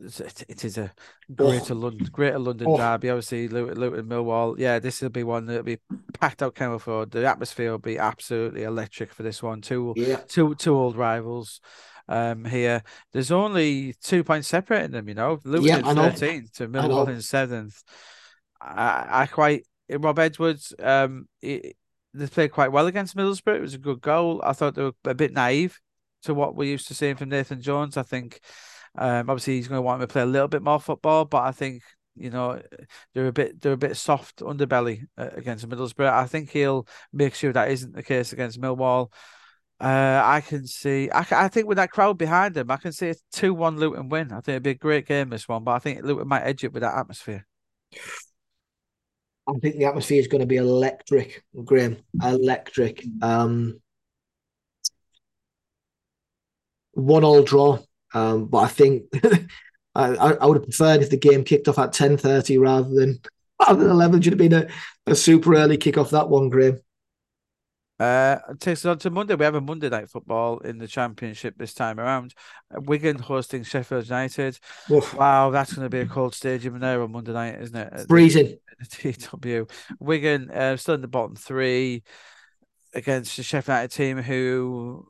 It, it is a greater London, greater London Oh. derby. Obviously, Luton, Luton, Millwall. Yeah, this will be one that'll be packed out. Kenilworth Road. The atmosphere will be absolutely electric for this one. Two, Yeah, two, two old rivals. Um, here there's only two points separating them. You know, Luton Yeah, in thirteenth to Millwall in seventh. I, I quite Rob Edwards. Um, he, they played quite well against Middlesbrough. It was a good goal. I thought they were a bit naive to what we're used to seeing from Nathan Jones. I think, um, obviously he's going to want him to play a little bit more football, but I think you know they're a bit they're a bit soft underbelly uh, against Middlesbrough. I think he'll make sure that isn't the case against Millwall. Uh, I can see. I, I think with that crowd behind him, I can see a two-one Luton win. I think it'd be a great game this one, but I think Luton might edge it with that atmosphere. I think the atmosphere is going to be electric, Graeme. Electric. Um, one all draw. Um, but I think I, I would have preferred if the game kicked off at ten thirty rather than rather than eleven. Should have been a, a super early kick off that one, Graeme. Uh, it takes us on to Monday. We have a Monday night football in the Championship this time around. Wigan hosting Sheffield United. Oof, Wow, that's going to be a cold stadium there on Monday night, isn't it? The- freezing. at the DW. Wigan uh, still in the bottom three against the Sheffield United team, who,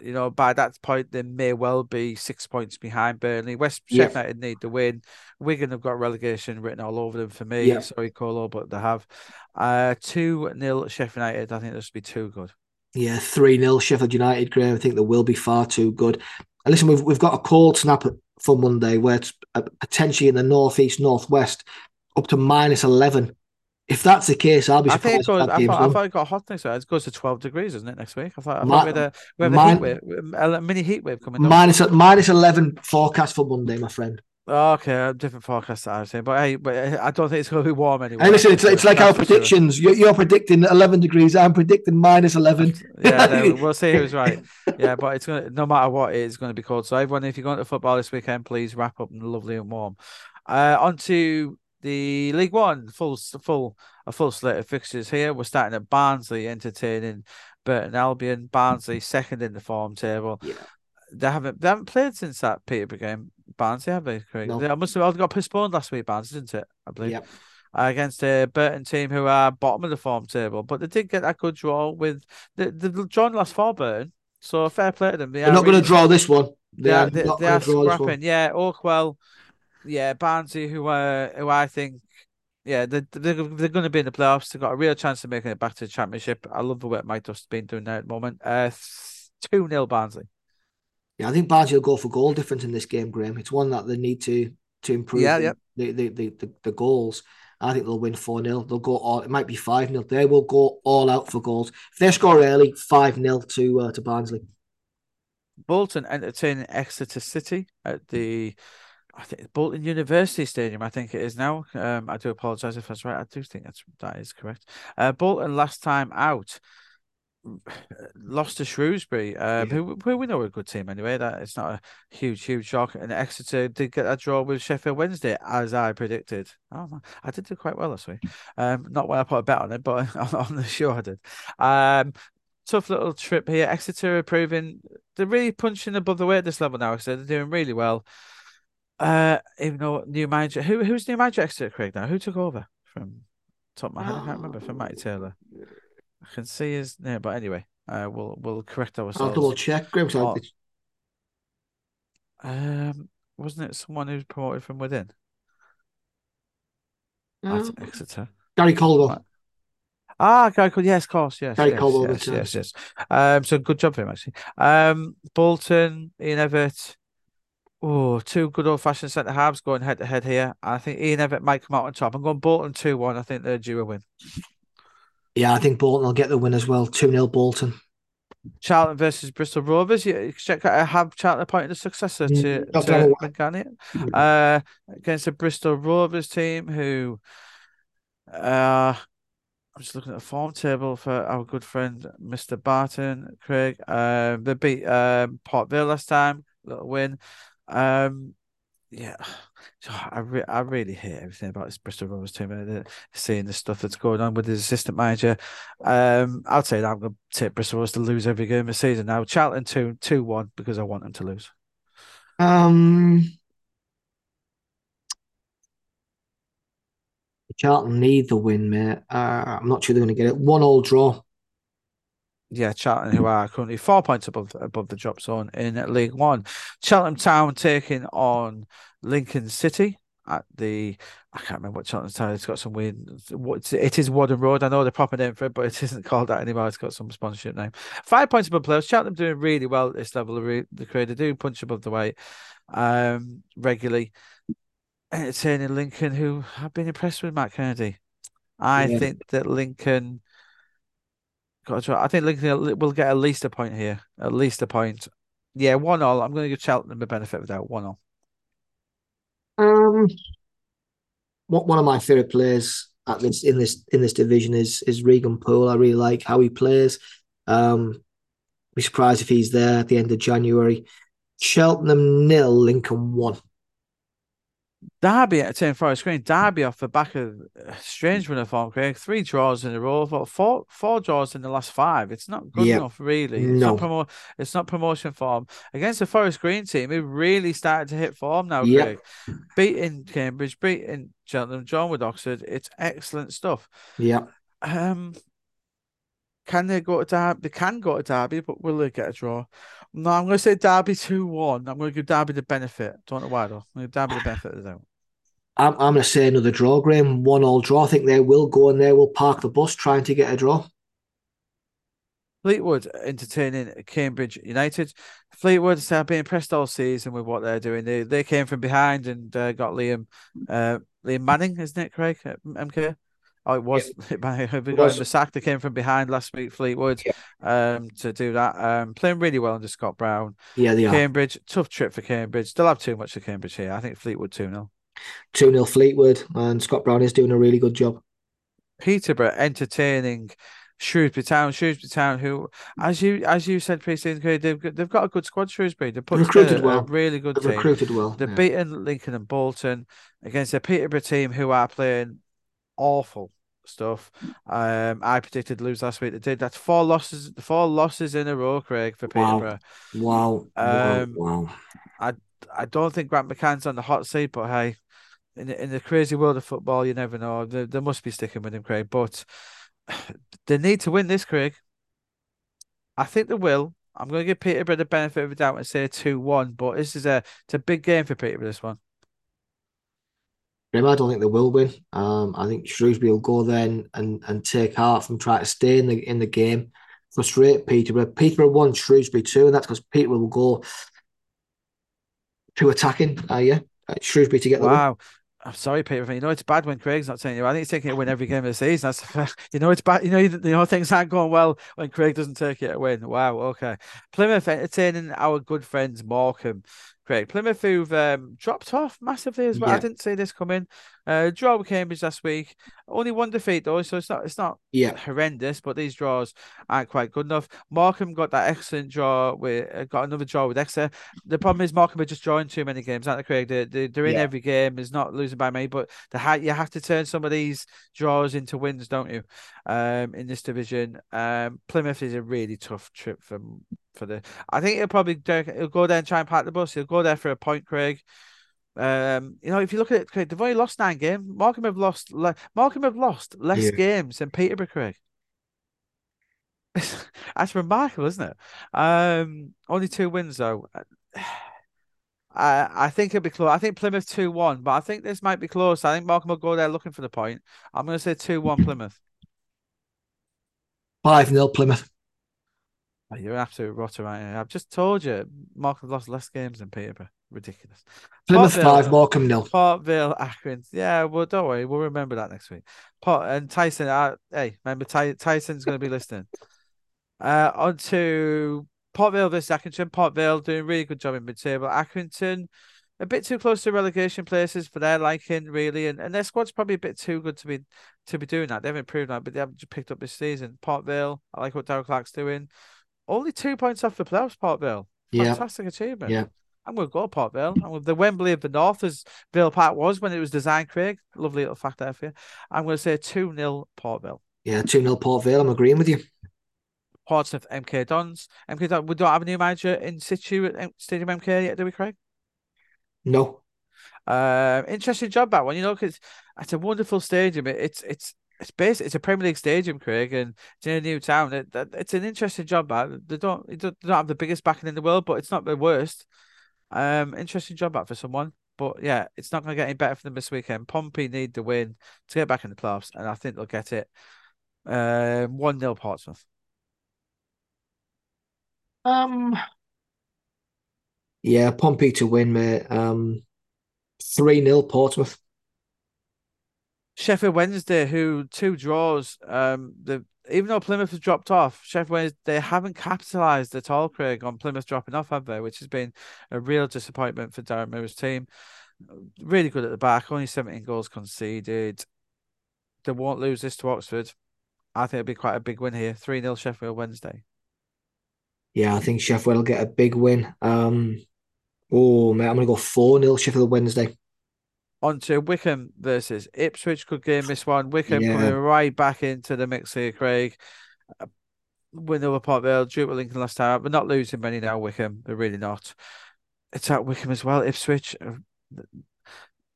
you know, by that point they may well be six points behind Burnley. West Yeah. United need the win. Wigan have got relegation written all over them for me. Yeah. Sorry, Kolo, but they have. Uh, two 0 Sheffield United. I think this will be too good. Yeah, three 0 Sheffield United, Graeme. I think they will be far too good. And listen, we've we've got a cold snap for Monday where it's uh, potentially in the northeast, northwest, up to minus eleven. If that's the case, I'll be I think surprised. it goes. if I thought, I won. thought it got hot next week. It goes to twelve degrees, isn't it? Next week. I thought, I thought we had a we have a heat wave, a mini heat wave coming. up. minus minus eleven forecast for Monday, my friend. Okay, different forecast I was saying, but hey, but uh, I don't think it's going to be warm anyway. Hey, listen, it's, it's like our sure. predictions. You're, you're predicting eleven degrees. I'm predicting minus eleven. Yeah, no, we'll see who's right. Yeah, but it's gonna no matter what, it's going to be cold. So everyone, if you're going to football this weekend, please wrap up and lovely and warm. Uh, on to the League One, full full a full slate of fixtures here. We're starting at Barnsley, entertaining Burton Albion. Barnsley second in the form table. Yeah. They haven't they haven't played since that Peterborough game. Barnsley have they? Craig? No. They must have got postponed last week. Barnsley, didn't it? I believe Yep. uh, against a Burton team who are bottom of the form table, but they did get that good draw with the the drawn last four Burton. So fair play to them. They are not really, going to draw this one. They, they are, they, they are scrapping. Yeah, Oakwell. Yeah, Barnsley, who uh, who I think, yeah, they're, they're, they're going to be in the playoffs. They've got a real chance of making it back to the championship. I love the work Mike Duff's been doing there at the moment. Uh, 2 0 Barnsley. Yeah, I think Barnsley will go for goal difference in this game, Graeme. It's one that they need to to improve yeah, yeah. The, the, the, the, the goals. I think they'll win 4 0. They'll go all, it might be 5 0. They will go all out for goals. If they score early, 5 0 to uh, to Barnsley. Bolton entertaining Exeter City at the I think Bolton University Stadium. I think it is now. Um, I do apologise if that's right. I do think that's that is correct. Uh, Bolton last time out lost to Shrewsbury, um, yeah. who, who we know are a good team anyway. That it's not a huge, huge shock. And Exeter did get a draw with Sheffield Wednesday, as I predicted. Oh, I did do quite well this week. Um, not when I put a bet on it, but on, on the show I did. Um, tough little trip here. Exeter are proving they're really punching above the weight at this level now. So they're doing really well. Uh, even though new manager, who who's new manager Exeter Craig now? Who took over from top of my head? I can't remember from Matty Taylor. I can see his name, but anyway, uh, we'll we'll correct ourselves. I'll double check. Graeme's oh, um, wasn't it someone who's promoted from within? Um, At Exeter. Gary Caldwell. Ah, Gary Caldwell. Yes, of course. Yes, Gary yes, Caldwell. Yes, yes, yes, Um, so good job for him actually. Um, Bolton, Ian Evatt. Oh, two good old fashioned centre halves going head to head here. I think Ian Evatt might come out on top. I'm going Bolton 2 1. I think they're due a win. Yeah, I think Bolton will get the win as well. 2 0 Bolton. Charlton versus Bristol Rovers. You check out have Charlton appointed a successor to, mm, to uh, against the Bristol Rovers team who uh I'm just looking at the form table for our good friend Mr. Barton, Craig. Um, they beat um, Port Vale last time, little win. Um, yeah, I, re- I really hate everything about this Bristol Rovers team. Uh, seeing the stuff that's going on with his assistant manager. Um, I'd say that I'm going to take Bristol Rovers to lose every game of the season now. Charlton two two one because I want them to lose. Um, Charlton need the win, mate. Uh, I'm not sure they're going to get it. One all draw yeah, Charlton, who are currently four points above above the drop zone in League One. Cheltenham Town taking on Lincoln City at the I can't remember what Cheltenham Town. It's got some weird. It is Whaddon Road. I know the proper name for it, but it isn't called that anymore. It's got some sponsorship name. Five points above players. Cheltenham doing really well at this level of the career. They do punch above the weight um, regularly. Entertaining Lincoln, who have been impressed with Matt Kennedy. I yeah. think that Lincoln Got to try. I think Lincoln will get at least a point here. At least a point. Yeah, one all. I'm going to give Cheltenham the benefit of doubt. One all. Um, what one of my favorite players at this in this in this division is is Regan Poole. I really like how he plays. Um, be surprised if he's there at the end of January. Cheltenham nil, Lincoln one. Derby at ten Forest Green. Derby off the back of a strange run of form, Craig. Three draws in a row, four four draws in the last five. It's not good enough, really. It's no. not promo- It's not promotion form against the Forest Green team. Who really started to hit form now. Craig. Beating Cambridge, beating Cheltenham, John with Oxford. It's excellent stuff. Yeah. Um. Can they go to Derby? They can go to Derby, but will they get a draw? No, I'm going to say Derby 2 1. I'm going to give Derby the benefit. Don't know why, though. I'm going to give Derby the benefit of the doubt. I'm, I'm going to say another draw, Graeme. One all draw. I think they will go and they will park the bus trying to get a draw. Fleetwood entertaining Cambridge United. Fleetwood have been impressed all season with what they're doing. They they came from behind and uh, got Liam uh, Liam Manning, isn't it, Craig? MK. Oh, it was. Yeah. got the sack. that came from behind last week, Fleetwood, yeah. um, to do that. Um, playing really well under Scott Brown. Yeah, they Cambridge, are. tough trip for Cambridge. Still have too much for Cambridge here. I think Fleetwood 2 0. 2 0 Fleetwood, and Scott Brown is doing a really good job. Peterborough entertaining Shrewsbury Town. Shrewsbury Town, who, as you as you said, previously, they've they've got a good squad. Shrewsbury, they've put recruited well. a really good they've team. Recruited well. They've yeah. beaten Lincoln and Bolton against a Peterborough team who are playing awful stuff. Um, I predicted lose last week. They did. That's four losses. Four losses in a row, Craig, for Peterborough. Wow. Wow. Um, wow. I I don't think Grant McCann's on the hot seat, but hey, in the, in the crazy world of football, you never know. They, they must be sticking with him, Craig. But they need to win this, Craig. I think they will. I'm going to give Peterborough the benefit of the doubt and say two one. But this is a it's a big game for Peterborough. This one. I don't think they will win. Um, I think Shrewsbury will go then and, and, take heart from trying to stay in the in the game, frustrate Peterborough. Peterborough won, Shrewsbury two, and that's because Peterborough will go to attacking. Uh, yeah, Shrewsbury to get the wow. Win. I'm sorry, Peter. You know it's bad when Craig's not saying you. I think he's taking it win every game of the season. That's you know it's bad. You know you know things aren't going well when Craig doesn't take it to win. Wow. Okay. Plymouth entertaining our good friends Morecambe Great. Plymouth who've um, dropped off massively as well. Yeah. I didn't see this coming. Uh, draw with Cambridge last week. Only one defeat though, so it's not it's not yeah. horrendous. But these draws aren't quite good enough. Morecambe got that excellent draw with uh, got another draw with Exeter. The problem is Morecambe are just drawing too many games, aren't they, Craig? They, they, they're in yeah. every game. It's not losing by many, but the ha- you have to turn some of these draws into wins, don't you? Um, in this division, um, Plymouth is a really tough trip for for the. I think he'll probably he'll go there and try and park the bus. He'll go there for a point, Craig. Um, you know, if you look at it, Craig, they've only lost nine games. Morecambe have lost. Le- Morecambe have lost less yeah. games than Peterborough, Craig. That's remarkable, isn't it? Um, only two wins though. I I think it'll be close. I think Plymouth two one, but I think this might be close. I think Morecambe will go there looking for the point. I'm going to say two one Plymouth. Five 0 Plymouth. Oh, you're absolute rotter, right? I've just told you, Morecambe lost less games than Peterborough. Ridiculous. Plymouth five, Morecambe nil. Port Vale, Akron. Yeah, well, don't worry, we'll remember that next week. Port and Tyson. Uh, hey, remember Ty- Tyson's going to be listening. Uh, on to Port Vale versus Accrington. Port Vale doing a really good job in mid-table. Accrington a bit too close to relegation places for their liking, really, and, and their squad's probably a bit too good to be to be doing that. They haven't improved that, but they haven't picked up this season. Port Vale, I like what Darrell Clarke's doing. Only two points off the playoffs, Port Vale. Fantastic yeah. achievement. Yeah. I'm going to go Port Vale. I'm the Wembley of the North, as Vale Park was when it was designed, Craig. Lovely little fact there for you. I'm going to say 2 0 Port Vale. Yeah, 2 0 Port Vale. I'm agreeing with you. Portsmouth MK Dons. MK Dons, we don't have a new manager in situ at Stadium MK yet, do we, Craig? No. Uh, interesting job that one, you know, because it's a wonderful stadium. It, it's it's it's based it's a Premier League stadium, Craig, and it's in a new town. It, it, it's an interesting job. That they don't they don't have the biggest backing in the world, but it's not the worst. Um, interesting job that for someone. But yeah, it's not going to get any better for them this weekend. Pompey need the win to get back in the playoffs, and I think they'll get it. Um, one 0 Portsmouth. Um. Yeah, Pompey to win, mate. Um, three 0 Portsmouth. Sheffield Wednesday, who two draws. Um, the even though Plymouth has dropped off, Sheffield Wednesday they haven't capitalised at all, Craig, on Plymouth dropping off, have they? Which has been a real disappointment for Darren Moore's team. Really good at the back, only 17 goals conceded. They won't lose this to Oxford. I think it'll be quite a big win here. 3 0 Sheffield Wednesday. Yeah, I think Sheffield will get a big win. Um, oh, mate, I'm going to go 4 0 Sheffield Wednesday on Wycombe versus Ipswich. Good game, this one. Wycombe yeah. coming right back into the mix here, Craig. Uh, win over Port Vale, drew with Lincoln last time, but not losing many now, Wycombe. They're really not. It's at Wycombe as well, Ipswich. Uh,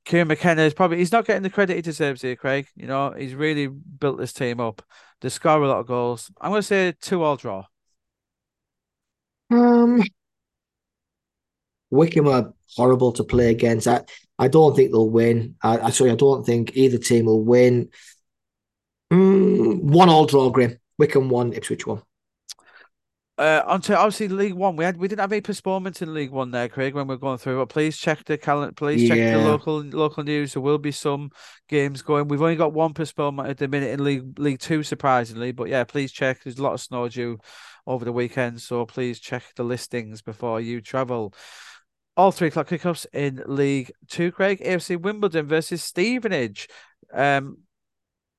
Kieran McKenna is probably he's not getting the credit he deserves here, Craig. You know, he's really built this team up. They score a lot of goals. I'm gonna say two all draw. Um Wycombe are horrible to play against. I, I don't think they'll win. I, I sorry, I don't think either team will win. Mm, one all draw, Grim. Wycombe one, Ipswich one. Uh, onto obviously League One, we had we didn't have any postponements in League One there, Craig, when we are going through. But please check the calendar. Please yeah. check the local local news. There will be some games going. We've only got one postponement at the minute in League League Two, surprisingly. But yeah, please check. There's a lot of snow due over the weekend, so please check the listings before you travel all three o'clock kickoffs in League Two. Craig AFC Wimbledon versus Stevenage. Um,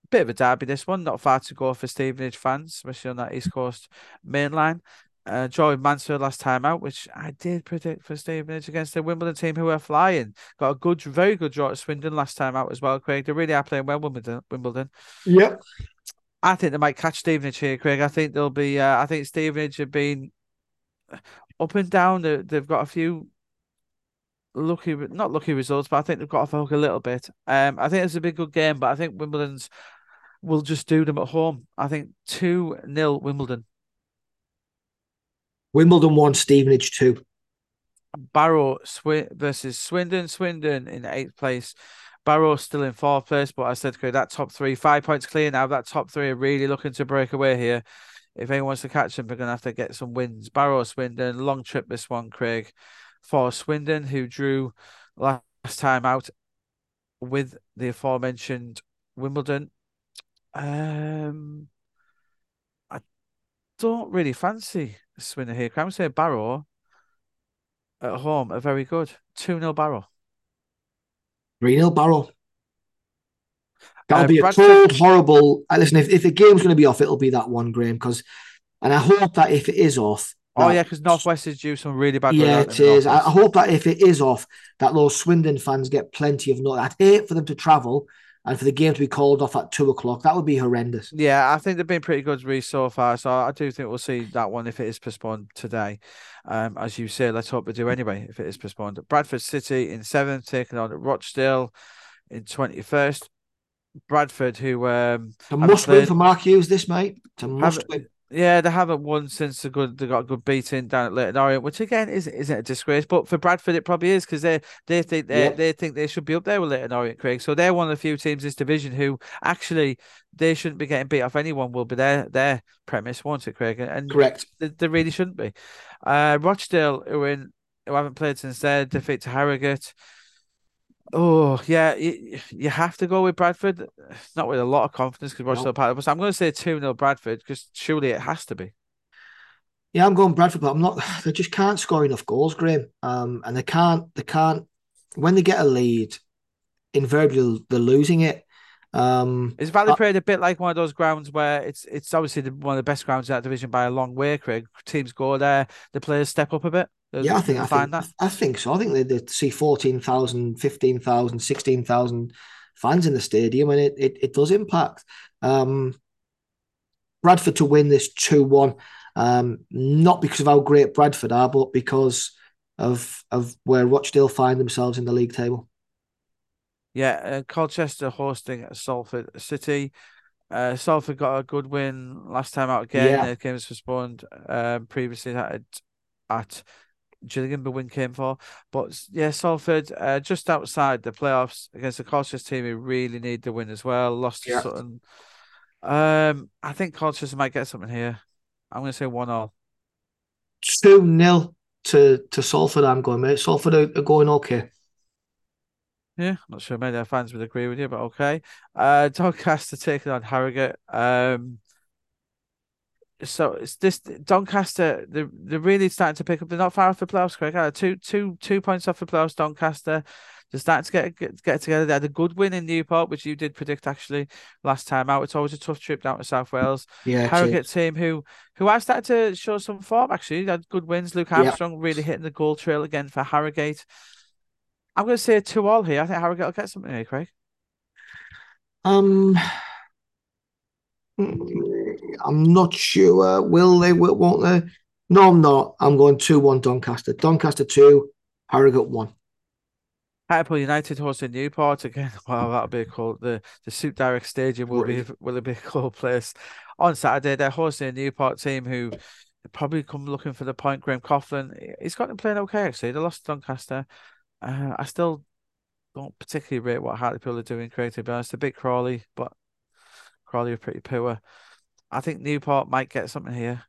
bit of a derby this one, not far to go for Stevenage fans, especially on that East Coast main line. Uh, Joey Mansfield last time out, which I did predict for Stevenage against the Wimbledon team who are flying. Got a good, very good draw at Swindon last time out as well, Craig. They really are playing well, Wimbledon. Wimbledon. Yep. I think they might catch Stevenage here, Craig. I think they'll be. Uh, I think Stevenage have been up and down. They've got a few lucky, not lucky results, but I think they've got off the hook a little bit. Um, I think it's a big good game, but I think Wimbledon's will just do them at home. I think two 0 Wimbledon. Wimbledon one, Stevenage two. Barrow Sw- versus Swindon. Swindon in eighth place. Barrow still in fourth place, but I said to that top three, five points clear now. That top three are really looking to break away here. If anyone wants to catch them, they're going to have to get some wins. Barrow, Swindon, long trip this one, Craig. For Swindon, who drew last time out with the aforementioned Wimbledon. Um, I don't really fancy Swindon here. I'm say Barrow at home are very good. 2 0 Barrow. 3 0 Barrow. That'll uh, be a Bradford... cold, horrible. Uh, listen, if, if the game's going to be off, it'll be that one, Graeme. Because, and I hope that if it is off, Oh yeah, because Northwest is due some really bad. Yeah, it is. I, hope that if it is off, that those Swindon fans get plenty of notice. I'd hate for them to travel and for the game to be called off at two o'clock. That would be horrendous. Yeah, I think they've been pretty good Reece so far. So I do think we'll see that one if it is postponed today. Um, as you say, let's hope we do anyway if it is postponed. Bradford City in seventh, taking on Rochdale in twenty first. Bradford, who um, a must win for Mark Hughes, this mate. It's a must win. Yeah, they haven't won since the good they got a good beating down at Leyton Orient, which again isn't isn't a disgrace. But for Bradford, it probably is because they they think they yeah. they think they should be up there with Leyton Orient, Craig. So they're one of the few teams this division who actually they shouldn't be getting beat off. Anyone will be their their premise, won't it, Craig? And correct, they, they really shouldn't be. Uh, Rochdale, who in who haven't played since their defeat to Harrogate. Oh yeah, you, you have to go with Bradford. Not with a lot of confidence because Rochdale no. part of. I'm going to say two 0 Bradford because surely it has to be. Yeah, I'm going Bradford, but I'm not. They just can't score enough goals, Graeme. Um, and they can't. They can't. When they get a lead, invariably they're losing it. Um, is Valley Parade a bit like one of those grounds where it's it's obviously the, one of the best grounds in that division by a long way, Craig? Teams go there, the players step up a bit. Yeah, I think I think that? I think so. I think they, they see 14,000, 15,000, 16,000 fans in the stadium, and it it, it does impact. Um, Bradford to win this two one, um, not because of how great Bradford are, but because of of where Rochdale find themselves in the league table. Yeah, uh, Colchester hosting Salford City. Uh, Salford got a good win last time out again. Yeah. The game was postponed um, previously at, at Gillingham, the win came for. But yeah, Salford uh, just outside the playoffs against the Colchester team who really need the win as well. Lost to. Sutton. Um, I think Colchester might get something here. I'm going to say one all. Two 0 to to Salford. I'm going, mate. Salford are, are going okay. Yeah, I'm not sure many of their fans would agree with you, but okay. Uh, Doncaster taking on Harrogate. Um, so it's this Doncaster. They're, they're really starting to pick up. They're not far off the playoffs, Craig. Two, two, two points off the playoffs. Doncaster. They're starting to get, get get together. They had a good win in Newport, which you did predict actually last time out. It's always a tough trip down to South Wales. Yeah, Harrogate team who who are started to show some form actually. They had good wins. Luke Armstrong yeah. really hitting the goal trail again for Harrogate. I'm going to say two all here. I think Harrogate will get something here, Craig. Um, I'm not sure. Will they? Will, won't they? No, I'm not. I'm going 2 1 Doncaster. Doncaster 2, Harrogate 1. Hartlepool United hosting Newport again. Wow, that'll be a cool. The the Suit Direct Stadium will be will it be a cool place on Saturday. They're hosting a Newport team who probably come looking for the point. Graham Coughlan, he's got them playing okay actually. They lost Doncaster. Uh, I still don't particularly rate what Hartlepool are doing. To be honest, a bit Crawley, but Crawley are pretty poor. I think Newport might get something here.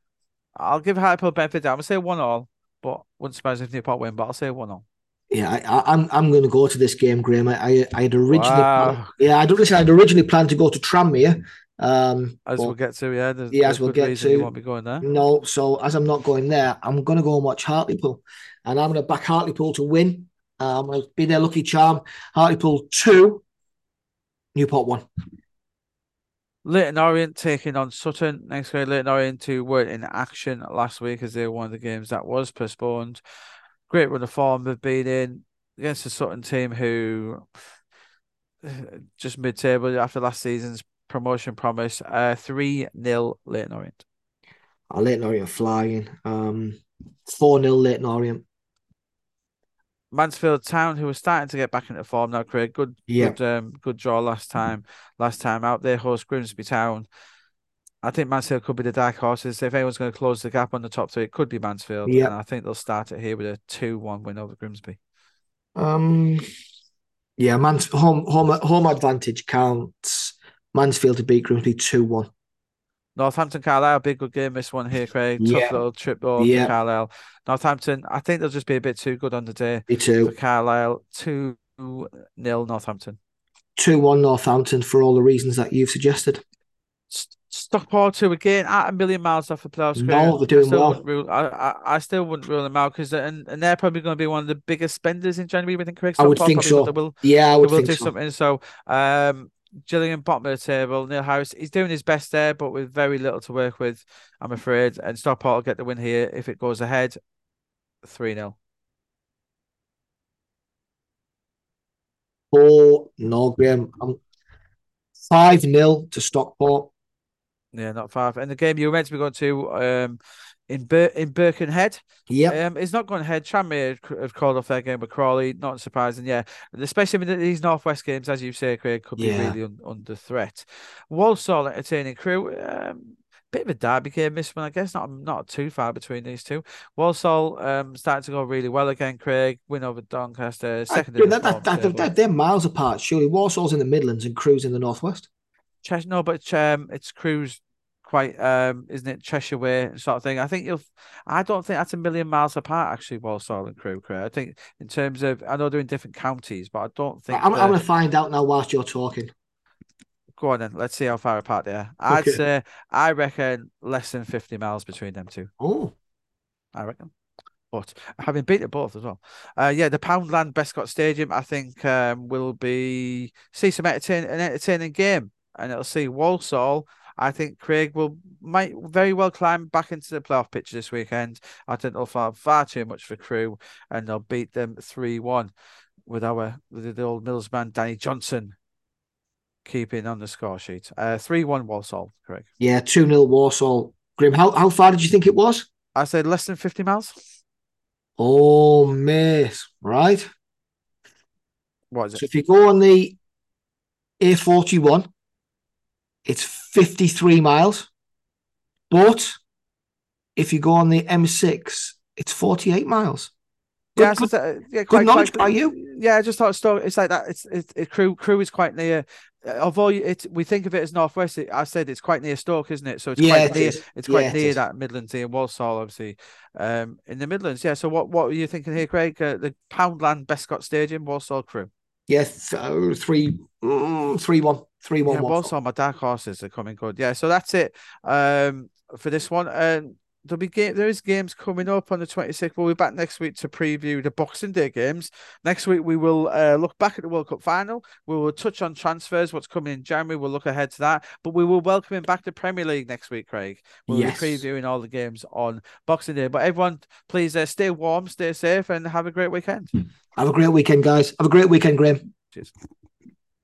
I'll give Hartlepool benefit. I'm gonna say one all, but wouldn't surprise if Newport win. But I'll say one all. Yeah, I, am I'm, I'm going to go to this game, Graeme. I I, I had originally wow. planned, yeah I don't listen. I'd originally planned to go to Tranmere. Um, as but, we'll get to, yeah, there's, yeah, as we'll get to, you won't be going there. No, so as I'm not going there, I'm going to go and watch Hartlepool, and I'm going to back Hartlepool to win. Um, I'll be their lucky charm. Hartlepool two, Newport one. Leyton Orient taking on Sutton next game. Leyton Orient who were in action last week as they were one of the games that was postponed. Great run of form they've been in against the Sutton team who just mid table after last season's promotion promise. Uh, 3 0 Leyton Orient. Uh, Leyton Orient flying. Um, 4 0 Leyton Orient. Mansfield Town, who are starting to get back into form now, Craig. Good, yeah. good, um, good draw last time. Last time out, there, host Grimsby Town. I think Mansfield could be the dark horses. If anyone's going to close the gap on the top three, it could be Mansfield. Yeah. And I think they'll start it here with a 2 1 win over Grimsby. Um, yeah, Mans home home home advantage counts. Mansfield to beat Grimsby two one. Northampton Carlisle, big good game. This one here, Craig. Tough Yeah. little trip over Yeah. Carlisle. Northampton, I think they'll just be a bit too good on the day Me for too. Carlisle. 2 nil Northampton. Two one Northampton for all the reasons that you've suggested. Stockport two again at a million miles off the playoffs. No, Craig. they're doing I well. Rule, I, I I still wouldn't rule them out because and, and they're probably going to be one of the biggest spenders in January. We think Craig. I would think probably, so. They will, Yeah, I they would will think do so. something. So um, Gillingham bottom of the table. Neil Harris he's doing his best there, but with very little to work with. I'm afraid. And Stockport will get the win here if it goes ahead. Three 0 Four no Graeme. Um, five nil to Stockport. Yeah, not five. And the game you were meant to be going to um, in Bir- in Birkenhead. Yeah, Um, it's not going ahead. Tranmere have- called off their game with Crawley. Not surprising, yeah. Especially with these Northwest games, as you say, Craig, could be Yeah. really un- under threat. Walsall entertaining Crewe. Um, bit of a derby game this one, I guess. Not not too far between these two. Walsall um starting to go really well again. Craig win over Doncaster. I- Second. that, that, that, that- they're miles apart. Surely Walsall's in the Midlands and Crewe's in the Northwest. Chesh- no, but um, it's Crewe's quite um, isn't it Cheshire way sort of thing. I think you'll. I don't think that's a million miles apart actually. Walsall and Crewe, Craig. I think in terms of I know they're in different counties, but I don't think. I'm, I'm going to find out now whilst you're talking. Go on then. Let's see how far apart they are. I'd Okay. say I reckon less than fifty miles between them two. Oh, I reckon. But having beaten both as well. Uh, yeah, the Poundland Bescott Stadium, I think, um, will be see some entertain, an entertaining game, and it'll see Walsall. I think Craig will might very well climb back into the playoff picture this weekend. I think they'll fall far too much for Crewe, and they'll beat them three one with our with the old Mills man Danny Johnson keeping on the score sheet. Uh, three one Walsall, Craig. yeah, 2 0 Walsall. Grim, how, how far did you think it was? I said less than fifty miles. Oh, mate. Right. What is it? So if you go on the A41, it's 53 miles. But if you go on the M6, it's 48 miles. Good- yeah, good- so, yeah, quite, knowledge quite, by you. Yeah, I just thought story. It's like that. It's it, it Crewe Crewe is quite near. uh, Although it we think of it as northwest, it, I said it's quite near Stoke, isn't it? So it's Yeah, quite it near. is. It's quite Yeah, near is. that Midlands here, in Walsall, obviously, um, in the Midlands. Yeah. So what what were you thinking here, Craig? Uh, the Poundland Bescott Stadium, Walsall Crewe. Yes, uh, three, mm, three, one, three, one, yeah, one. Walsall, my dark horses are coming good. Yeah. So that's it. Um, for this one, um. There'll be game. There is games coming up on the 26th. We'll be back next week to preview the Boxing Day games. Next week we will uh, look back at the World Cup final. We will touch on transfers, what's coming in January. We'll look ahead to that. But we will welcome him back to Premier League next week, Craig. We'll Yes. be previewing all the games on Boxing Day. But everyone, please uh, stay warm, stay safe, and have a great weekend. Have a great weekend, guys. Have a great weekend, Graham. Cheers.